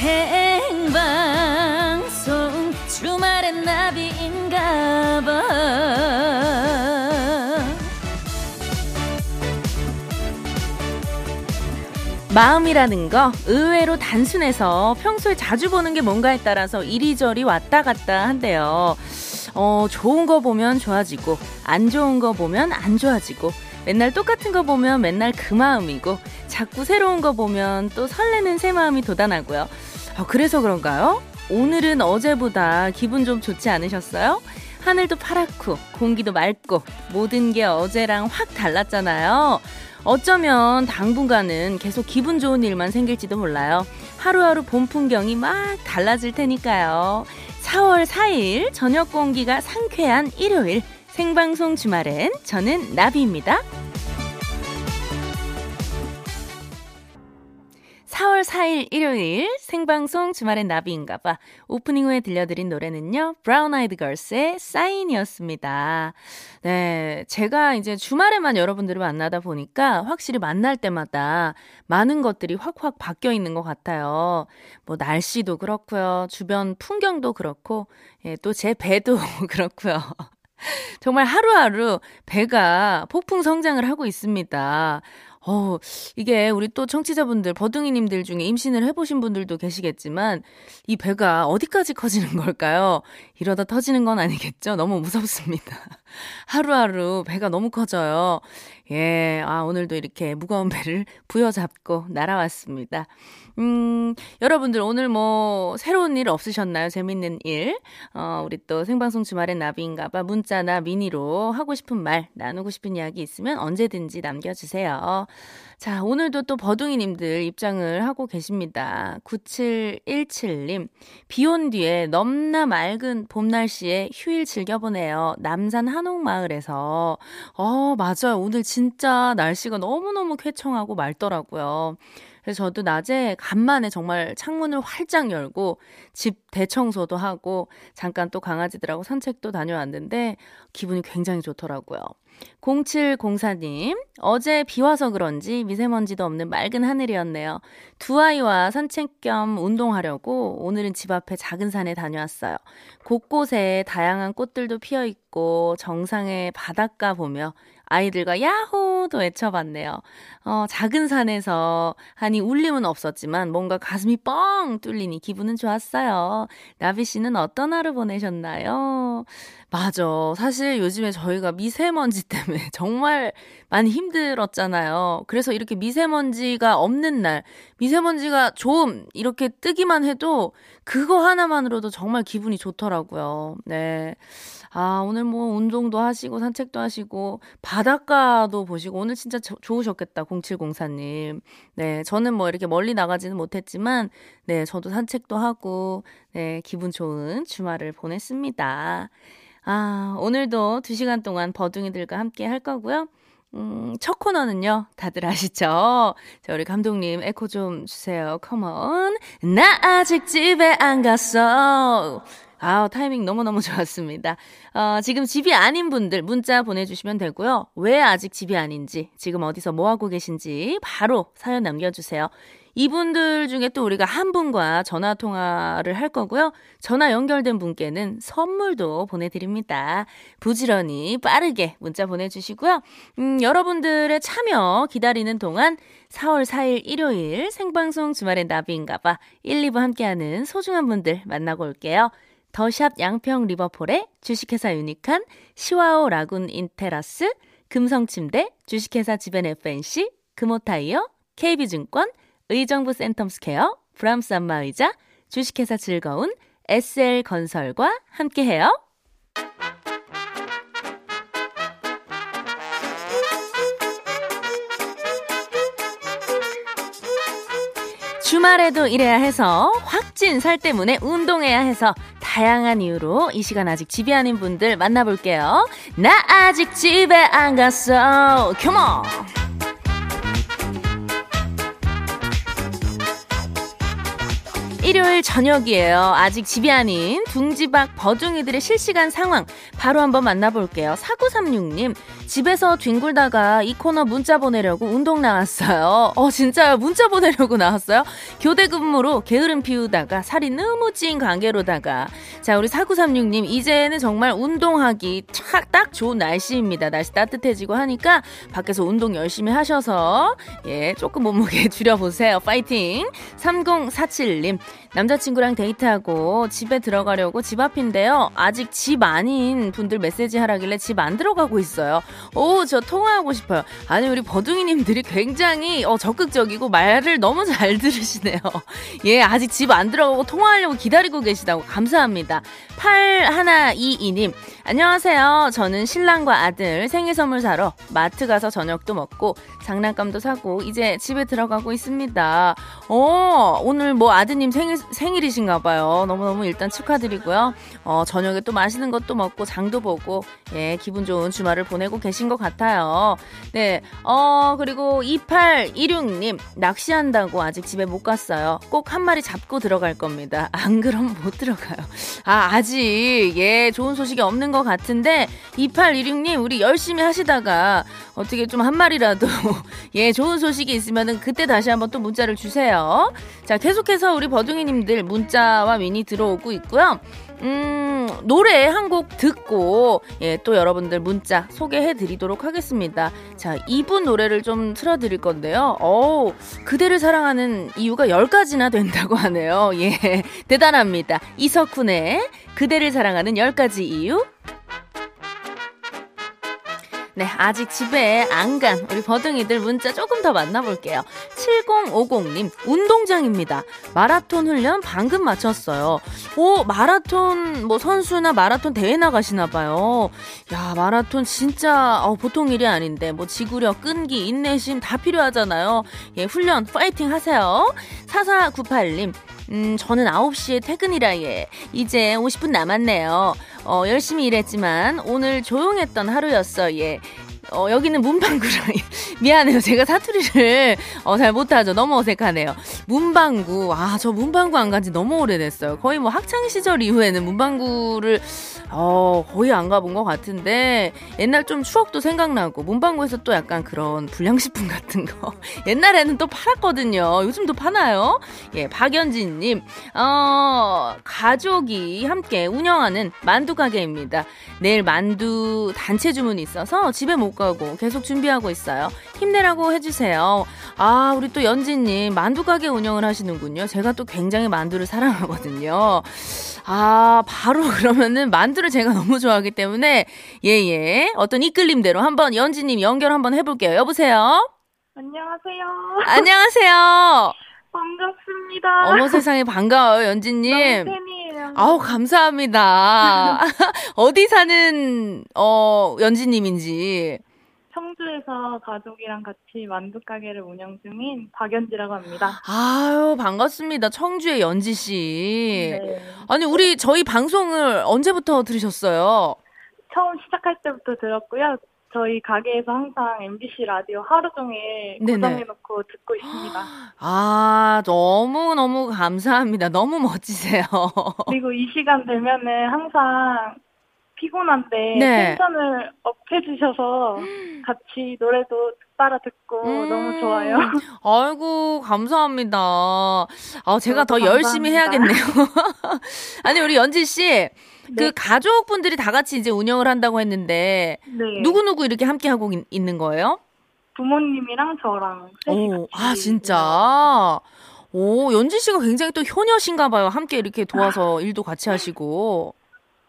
생방송 주말엔 나비인가봐 마음이라는 거 의외로 단순해서 평소에 자주 보는 게 뭔가에 따라서 이리저리 왔다 갔다 한대요. 어, 좋은 거 보면 좋아지고, 안 좋은 거 보면 안 좋아지고, 맨날 똑같은 거 보면 맨날 그 마음이고, 자꾸 새로운 거 보면 또 설레는 새 마음이 돋아나고요. 어, 그래서 그런가요? 오늘은 어제보다 기분 좀 좋지 않으셨어요? 하늘도 파랗고, 공기도 맑고, 모든 게 어제랑 확 달랐잖아요. 어쩌면 당분간은 계속 기분 좋은 일만 생길지도 몰라요. 하루하루 봄 풍경이 막 달라질 테니까요. 4월 4일 저녁 공기가 상쾌한 일요일 생방송 주말엔 저는 나비입니다. 4월 4일 일요일 생방송 주말엔 나비인가봐 오프닝 후에 들려드린 노래는요 브라운 아이드 걸스의 사인이었습니다. 네, 제가 이제 주말에만 여러분들을 만나다 보니까 확실히 만날 때마다 많은 것들이 확확 바뀌어 있는 것 같아요. 뭐 날씨도 그렇고요, 주변 풍경도 그렇고, 예, 또 제 배도 그렇고요. 정말 하루하루 배가 폭풍 성장을 하고 있습니다. 어, 이게 우리 또 청취자분들, 버둥이님들 중에 임신을 해보신 분들도 계시겠지만, 이 배가 어디까지 커지는 걸까요? 이러다 터지는 건 아니겠죠? 너무 무섭습니다. 하루하루 배가 너무 커져요. 예, 아, 오늘도 이렇게 무거운 배를 부여잡고 날아왔습니다. 음, 여러분들 오늘 뭐 새로운 일 없으셨나요? 재밌는 일? 어, 우리 또 생방송 주말엔 나비인가봐 문자나 미니로 하고 싶은 말, 나누고 싶은 이야기 있으면 언제든지 남겨주세요. 자, 오늘도 또 버둥이님들 입장을 하고 계십니다. 9717님, 비온 뒤에 넘나 맑은 봄 날씨에 휴일 즐겨보네요. 남산 한옥마을에서. 어, 맞아요. 오늘 진짜 날씨가 너무너무 쾌청하고 맑더라고요. 그래서 저도 낮에 간만에 정말 창문을 활짝 열고 집 대청소도 하고 잠깐 또 강아지들하고 산책도 다녀왔는데 기분이 굉장히 좋더라고요. 0704님, 어제 비 와서 그런지 미세먼지도 없는 맑은 하늘이었네요. 두 아이와 산책 겸 운동하려고 오늘은 집 앞에 작은 산에 다녀왔어요. 곳곳에 다양한 꽃들도 피어 있고 정상의 바닷가 보며 아이들과 야호도 외쳐봤네요. 어, 작은 산에서 하니 울림은 없었지만 뭔가 가슴이 뻥 뚫리니 기분은 좋았어요. 나비 씨는 어떤 하루 보내셨나요? 맞아. 사실 요즘에 저희가 미세먼지 때문에 정말 많이 힘들었잖아요. 그래서 이렇게 미세먼지가 없는 날, 미세먼지가 좀 이렇게 뜨기만 해도 그거 하나만으로도 정말 기분이 좋더라고요. 네. 아, 오늘 뭐 운동도 하시고 산책도 하시고 바닷가도 보시고 오늘 진짜 저, 좋으셨겠다. 0704님. 네, 저는 뭐 이렇게 멀리 나가지는 못했지만 네, 저도 산책도 하고 네, 기분 좋은 주말을 보냈습니다. 아, 오늘도 2시간 동안 버둥이들과 함께 할 거고요. 음, 첫 코너는요, 다들 아시죠? 자, 우리 감독님, 에코 좀 주세요. 컴온. 나 아직 집에 안 갔어. 아, 타이밍 너무너무 좋았습니다. 어, 지금 집이 아닌 분들 문자 보내주시면 되고요. 왜 아직 집이 아닌지, 지금 어디서 뭐하고 계신지 바로 사연 남겨주세요. 이분들 중에 또 우리가 한 분과 전화 통화를 할 거고요. 전화 연결된 분께는 선물도 보내드립니다. 부지런히 빠르게 문자 보내주시고요. 음, 여러분들의 참여 기다리는 동안 4월 4일 일요일 생방송 주말엔 나비인가봐 1, 2부 함께하는 소중한 분들 만나고 올게요. 더샵 양평 리버폴의 주식회사 유니칸, 시와오 라군 인테라스, 금성침대, 주식회사 지벤 FNC, 금호타이어, KB증권, 의정부 센텀스케어, 브람스 안마의자, 주식회사 즐거운 SL건설과 함께해요. 주말에도 일해야 해서 확진 살 때문에 운동해야 해서 다양한 이유로 이 시간 아직 집에 아닌 분들 만나볼게요. 나 아직 집에 안 갔어. 컴온! 일요일 저녁이에요. 아직 집이 아닌 둥지박 버둥이들의 실시간 상황 바로 한번 만나볼게요. 4936님, 집에서 뒹굴다가 이 코너 문자 보내려고 운동 나왔어요. 어, 진짜요? 문자 보내려고 나왔어요? 교대 근무로 게으름 피우다가 살이 너무 찐 관계로다가. 자, 우리 4936님, 이제는 정말 운동하기 착, 딱 좋은 날씨입니다. 날씨 따뜻해지고 하니까 밖에서 운동 열심히 하셔서, 예, 조금 몸무게 줄여보세요. 파이팅! 3047님, 남자친구랑 데이트하고 집에 들어가려고 집 앞인데요. 아직 집 아닌 분들 메시지 하라길래 집 안 들어가고 있어요. 오, 저 통화하고 싶어요. 아니, 우리 버둥이님들이 굉장히 어, 적극적이고 말을 너무 잘 들으시네요. 예, 아직 집 안 들어가고 통화하려고 기다리고 계시다고 감사합니다. 8122님, 안녕하세요. 저는 신랑과 아들 생일 선물 사러 마트 가서 저녁도 먹고 장난감도 사고 이제 집에 들어가고 있습니다. 어, 오늘 뭐 아드님 생일, 생일이신가 봐요. 너무너무 일단 축하드리고요. 어, 저녁에 또 맛있는 것도 먹고 장도 보고 예, 기분 좋은 주말을 보내고 계신 것 같아요. 네, 어, 그리고 2816님, 낚시한다고 아직 집에 못 갔어요. 꼭 한 마리 잡고 들어갈 겁니다. 안 그럼 못 들어가요. 아, 아직, 예, 좋은 소식이 없는 것 같은데, 2816님, 우리 열심히 하시다가, 어떻게 좀 한 마리라도, 예, 좋은 소식이 있으면은 그때 다시 한번 또 문자를 주세요. 자, 계속해서 우리 버둥이님들 문자와 미니 들어오고 있고요. 음, 노래 한 곡 듣고, 예, 또 여러분들 문자 소개해 드리도록 하겠습니다. 자, 이분 노래를 좀 틀어드릴 건데요. 어 그대를 사랑하는 이유가 10가지나 된다고 하네요. 예, 대단합니다. 이석훈의 그대를 사랑하는 10가지 이유. 네, 아직 집에 안 간 우리 버둥이들 문자 조금 더 만나볼게요. 7050님, 운동장입니다. 마라톤 훈련 방금 마쳤어요. 오, 마라톤, 뭐 선수나 마라톤 대회 나가시나 봐요. 야, 마라톤 진짜, 어, 보통 일이 아닌데, 뭐 지구력, 끈기, 인내심 다 필요하잖아요. 예, 훈련 파이팅 하세요. 4498님, 음, 저는 9시에 퇴근이라 예. 이제 50분 남았네요. 어, 열심히 일했지만 오늘 조용했던 하루였어 예. 어, 여기는 문방구라. 미안해요. 제가 사투리를 어, 잘 못하죠. 너무 어색하네요. 문방구. 아, 저 문방구 안 간 지 너무 오래됐어요. 거의 뭐 학창시절 이후에는 문방구를 어, 거의 안 가본 것 같은데 옛날 좀 추억도 생각나고 문방구에서 또 약간 그런 불량식품 같은 거 옛날에는 또 팔았거든요. 요즘도 파나요? 예, 박연진님. 어, 가족이 함께 운영하는 만두 가게입니다. 내일 만두 단체 주문이 있어서 집에 못 가고 계속 준비하고 있어요. 힘내라고 해주세요. 아, 우리 또 연진님, 만두 가게 운영을 하시는군요. 제가 또 굉장히 만두를 사랑하거든요. 아, 바로 그러면은 만두를 제가 너무 좋아하기 때문에, 예, 예. 어떤 이끌림대로 한번 연진님 연결 한번 해볼게요. 여보세요? 안녕하세요. 안녕하세요. 반갑습니다. 어머 세상에 반가워요, 연진님. 팬이에요. 아우, 감사합니다. 어디 사는, 어, 연진님인지. 청주에서 가족이랑 같이 만두 가게를 운영 중인 박연지라고 합니다. 아유, 반갑습니다. 청주의 연지 씨. 네. 아니, 우리 저희 방송을 언제부터 들으셨어요? 처음 시작할 때부터 들었고요. 저희 가게에서 항상 MBC 라디오 하루 종일. 고정해놓고 듣고 있습니다. 아, 너무너무 감사합니다. 너무 멋지세요. 그리고 이 시간 되면은 항상 피곤한데 네. 텐션을 업해주셔서 같이 노래도 따라 듣고 음. 너무 좋아요. 아이고, 감사합니다. 아, 제가 더 저도 열심히 감사합니다. 해야겠네요. 아니, 우리 연지씨. 그 네. 가족분들이 다 같이 이제 운영을 한다고 했는데, 네. 누구 누구 이렇게 함께 하고 있- 있는 거예요? 부모님이랑 저랑 오, 아, 진짜. 오, 연지 씨가 굉장히 또 효녀신가 봐요. 함께 이렇게 도와서 일도 같이 하시고.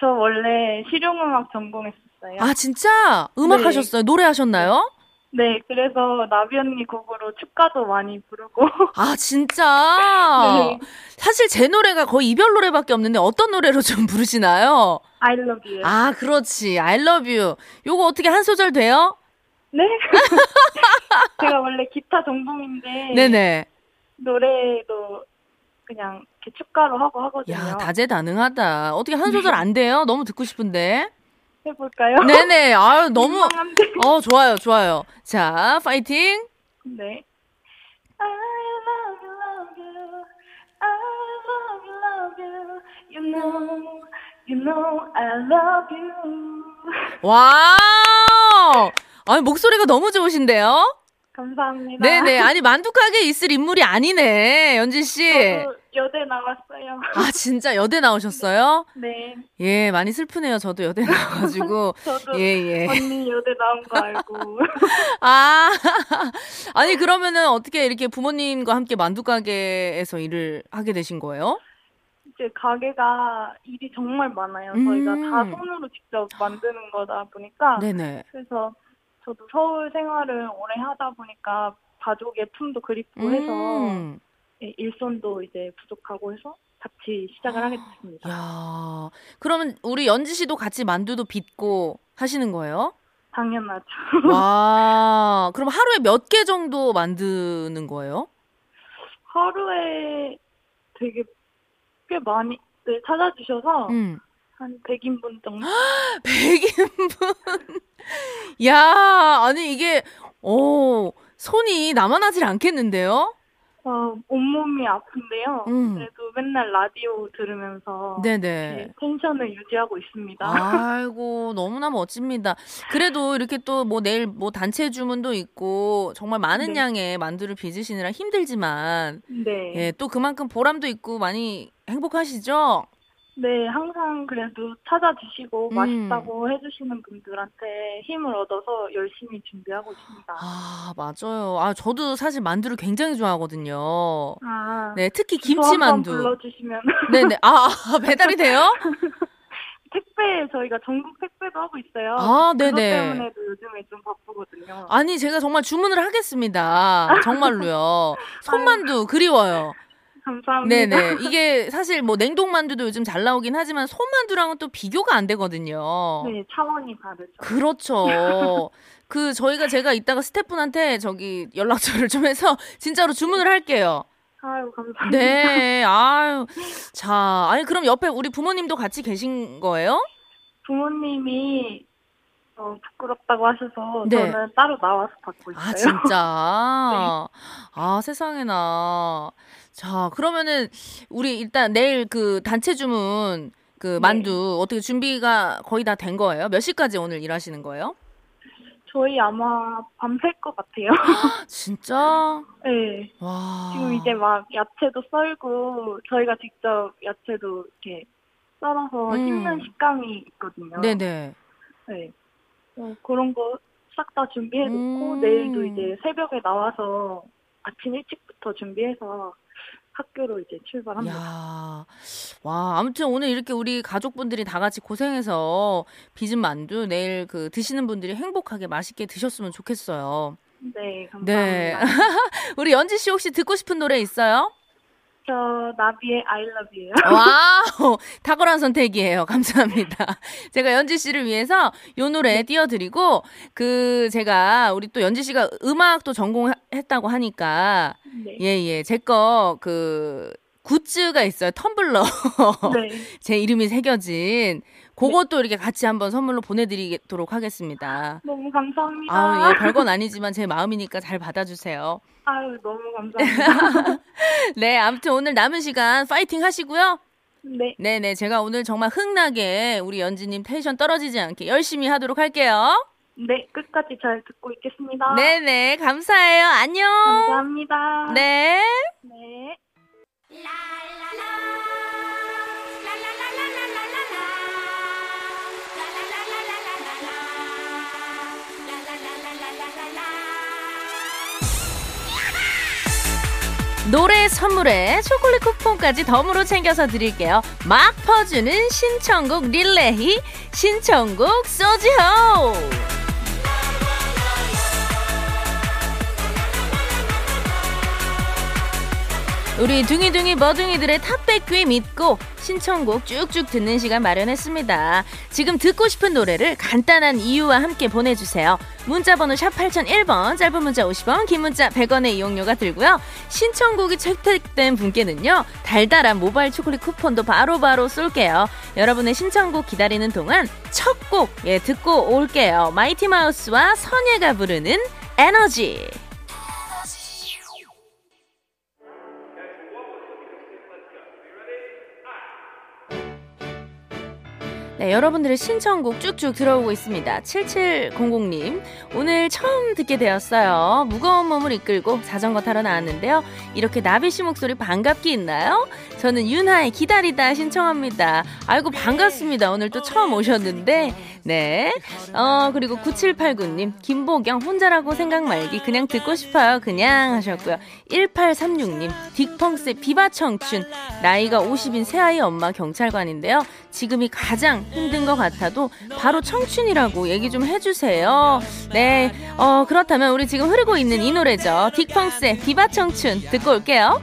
저 원래 실용음악 전공했었어요. 아, 진짜? 음악 네. 하셨어요? 노래 하셨나요? 네, 그래서 나비 언니 곡으로 축가도 많이 부르고 아, 진짜? 네. 사실 제 노래가 거의 이별 노래밖에 없는데 어떤 노래로 좀 부르시나요? I love you. 아, 그렇지. I love you. 요거 어떻게 한 소절 돼요? 네? 제가 원래 기타 전공인데 네네. 노래도 그냥 이렇게 축가로 하고 하거든요. 야, 다재다능하다. 어떻게 한 소절 안 돼요? 너무 듣고 싶은데. 해볼까요? 네네. 아유, 너무. 민망한데. 어, 좋아요, 좋아요. 자, 파이팅! 네. I love you, love you. I love You know, you know I love you. 와우! 아니, 목소리가 너무 좋으신데요? 감사합니다. 네네. 아니, 만두가게 있을 인물이 아니네, 연지씨. 저도 여대 나왔어요. 아, 진짜 여대 나오셨어요? 네. 예, 많이 슬프네요. 저도 여대 나와가지고. 저도 예, 예. 언니 여대 나온 거 알고. 아, 아니, 그러면은 어떻게 이렇게 부모님과 함께 만두가게에서 일을 하게 되신 거예요? 이제 가게가 일이 정말 많아요. 음. 저희가 다 손으로 직접 만드는 거다 보니까. 네네. 그래서 저도 서울 생활을 오래 하다 보니까 가족의 품도 그립고 해서 음. 예, 일손도 이제 부족하고 해서 같이 시작을 하게 됐습니다. 야, 그러면 우리 연지 씨도 같이 만두도 빚고 하시는 거예요? 당연하죠. 와, 그럼 하루에 몇 개 정도 만드는 거예요? 하루에 되게 꽤 많이 네, 찾아주셔서 음. 한 100인분 정도? 100인분. 야, 아니 이게 오, 손이 남아나질 않겠는데요? 어, 온몸이 아픈데요. 음. 그래도 맨날 라디오 들으면서 네네. 텐션을 유지하고 있습니다. 아이고, 너무나 멋집니다. 그래도 이렇게 또 뭐 내일 뭐 단체 주문도 있고 정말 많은 네. 양의 만두를 빚으시느라 힘들지만 네. 예, 또 그만큼 보람도 있고 많이 행복하시죠? 네, 항상 그래도 찾아주시고 음. 맛있다고 해주시는 분들한테 힘을 얻어서 열심히 준비하고 있습니다. 아, 맞아요. 아, 저도 사실 만두를 굉장히 좋아하거든요. 아, 네, 특히 저 김치 한번 만두. 불러주시면 네네. 아, 아, 배달이 돼요? 택배 저희가 전국 택배도 하고 있어요. 아, 그것 네네. 때문에도 요즘에 좀 바쁘거든요. 아니, 제가 정말 주문을 하겠습니다. 정말로요. 손만두 그리워요. 감사합니다. 네네. 이게 사실 뭐 냉동만두도 요즘 잘 나오긴 하지만 손만두랑은 또 비교가 안 되거든요. 네, 차원이 다르죠. 그렇죠. 그 저희가 제가 이따가 스태프분한테 저기 연락처를 좀 해서 진짜로 주문을 할게요. 아유, 감사합니다. 네. 아유. 자, 아니 그럼 옆에 우리 부모님도 같이 계신 거예요? 부모님이 어, 부끄럽다고 하셔서 네. 저는 따로 나와서 받고 있어요. 아, 진짜. 아, 세상에나. 자, 그러면은 우리 일단 내일 그 단체 주문 그 만두 어떻게 준비가 거의 다 된 거예요? 몇 시까지 오늘 일하시는 거예요? 저희 아마 밤샐 것 같아요. 진짜? 네. 와. 지금 이제 막 야채도 썰고 저희가 직접 야채도 이렇게 썰어서 음. 씹는 식감이 있거든요. 네네. 네. 어, 그런 거 싹 다 준비해놓고 음. 내일도 이제 새벽에 나와서 아침 일찍부터 준비해서 학교로 이제 출발합니다. 야, 와, 아무튼 오늘 이렇게 우리 가족분들이 다 같이 고생해서 빚은 만두 내일 그 드시는 분들이 행복하게 맛있게 드셨으면 좋겠어요. 네, 감사합니다. 네. 우리 연지 씨 혹시 듣고 싶은 노래 있어요? 저 나비의 I love you. 와우, 탁월한 선택이에요. 감사합니다. 제가 연지 씨를 위해서 요 노래 띄워드리고, 그, 제가, 우리 또 연지 씨가 음악도 전공했다고 하니까, 네. 예, 예, 제 거, 그, 굿즈가 있어요. 텀블러. 네. 제 이름이 새겨진. 그것도 이렇게 같이 한번 선물로 보내드리도록 하겠습니다. 너무 감사합니다. 아우, 예, 별건 아니지만 제 마음이니까 잘 받아주세요. 아유, 너무 감사합니다. 네, 아무튼 오늘 남은 시간 파이팅 하시고요. 네. 네네, 제가 오늘 정말 흥나게 우리 연지님 텐션 떨어지지 않게 열심히 하도록 할게요. 네, 끝까지 잘 듣고 있겠습니다. 네네, 감사해요. 안녕. 감사합니다. 네. 네. 노래 선물에 초콜릿 쿠폰까지 덤으로 챙겨서 드릴게요. 막 퍼주는 신청곡 릴레이, 신청곡 소지호! 우리 둥이둥이 머둥이들의 탑백 귀 믿고 신청곡 쭉쭉 듣는 시간 마련했습니다. 지금 듣고 싶은 노래를 간단한 이유와 함께 보내주세요. 문자번호 샵 8001번, 짧은 문자 50원, 긴 문자 100원의 이용료가 들고요. 신청곡이 채택된 분께는요, 달달한 모바일 초콜릿 쿠폰도 바로바로 쏠게요. 여러분의 신청곡 기다리는 동안 첫 곡, 예, 듣고 올게요. 마이티 마우스와 선예가 부르는 에너지. 네, 여러분들의 신청곡 쭉쭉 들어오고 있습니다. 7700님, 오늘 처음 듣게 되었어요. 무거운 몸을 이끌고 자전거 타러 나왔는데요. 이렇게 나비 씨 목소리 반갑게 있나요? 저는 윤하의 기다리다 신청합니다. 아이고, 반갑습니다. 오늘 또 처음 오셨는데, 네. 어, 그리고 9789님, 김보경, 혼자라고 생각 말기, 그냥 듣고 싶어요. 그냥 하셨고요. 1836님, 딕펑스의 비바 청춘, 나이가 50인 새아이 엄마 경찰관인데요. 지금이 가장 힘든 것 같아도 바로 청춘이라고 얘기 좀 해주세요. 네, 어, 그렇다면 우리 지금 흐르고 있는 이 노래죠. 딕펑스의 비바 청춘 듣고 올게요.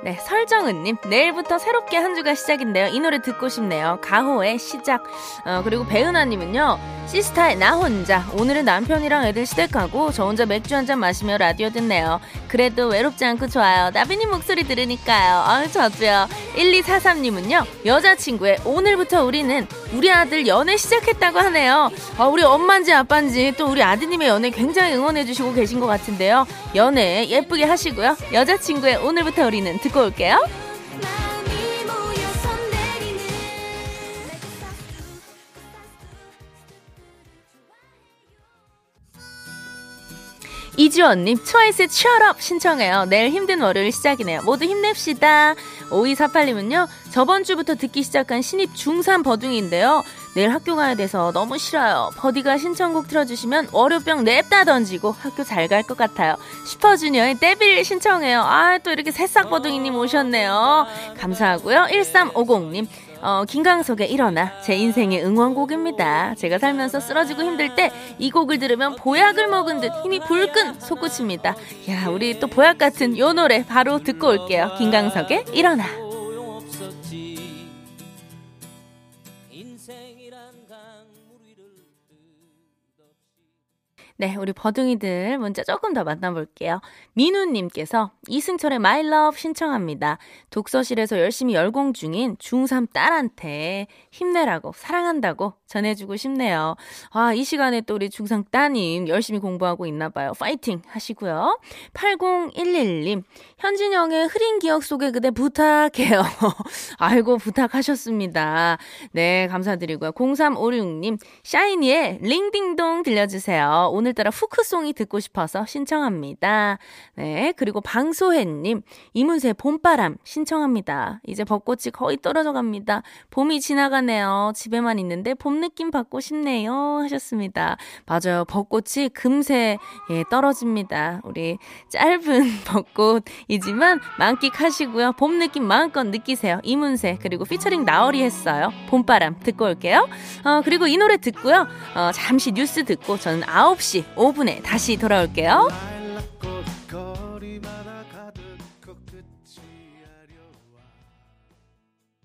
네, 설정은님, 내일부터 새롭게 한 주가 시작인데요. 이 노래 듣고 싶네요. 가호의 시작. 어, 그리고 배은하님은요, 시스타의 나 혼자. 오늘은 남편이랑 애들 시댁 가고, 저 혼자 맥주 한 잔 마시며 라디오 듣네요. 그래도 외롭지 않고 좋아요. 나비님 목소리 들으니까요. 아유, 저도요. 1243님은요, 여자친구의 오늘부터 우리는 우리 아들 연애 시작했다고 하네요. 어, 우리 엄마인지 아빠인지 또 우리 아드님의 연애 굉장히 응원해주시고 계신 것 같은데요. 연애 예쁘게 하시고요. 여자친구의 오늘부터 우리는 듣고 올게요. 이지원님, 트와이스의 치얼업 신청해요. 내일 힘든 월요일 시작이네요. 모두 힘냅시다. 5248님은요, 저번 주부터 듣기 시작한 신입 중3 버둥인데요. 내일 학교 가야 돼서 너무 싫어요. 버디가 신청곡 틀어주시면 월요병 냅다 던지고 학교 잘 갈 것 같아요. 슈퍼주니어의 데빌 신청해요. 아, 또 이렇게 새싹 버둥이님 오셨네요. 감사하고요. 1350님, 어, 김강석의 일어나 제 인생의 응원곡입니다. 제가 살면서 쓰러지고 힘들 때 이 곡을 들으면 보약을 먹은 듯 힘이 불끈 솟구칩니다. 야, 우리 또 보약 같은 요 노래 바로 듣고 올게요. 김강석의 일어나. 네, 우리 버둥이들 문자 조금 더 만나볼게요. 민우님께서 이승철의 My Love 신청합니다. 독서실에서 열심히 열공 중인 중3 딸한테 힘내라고, 사랑한다고 전해주고 싶네요. 아, 이 시간에 또 우리 중3 따님 열심히 공부하고 있나봐요. 파이팅 하시고요. 8011님, 현진영의 흐린 기억 속에 그대 부탁해요. 아이고, 부탁하셨습니다. 네, 감사드리고요. 0356님, 샤이니의 링딩동 들려주세요. 오늘 오늘따라 후크송이 듣고 싶어서 신청합니다. 네. 그리고 방소혜님, 이문세 봄바람 신청합니다. 이제 벚꽃이 거의 떨어져 갑니다. 봄이 지나가네요. 집에만 있는데 봄 느낌 받고 싶네요. 하셨습니다. 맞아요. 벚꽃이 금세 예, 떨어집니다. 우리 짧은 벚꽃이지만 만끽하시고요. 봄 느낌 마음껏 느끼세요. 이문세 그리고 피처링 나얼이 했어요. 봄바람 듣고 올게요. 어, 그리고 이 노래 듣고요. 어, 잠시 뉴스 듣고 저는 9시 10시 5분에 다시 돌아올게요.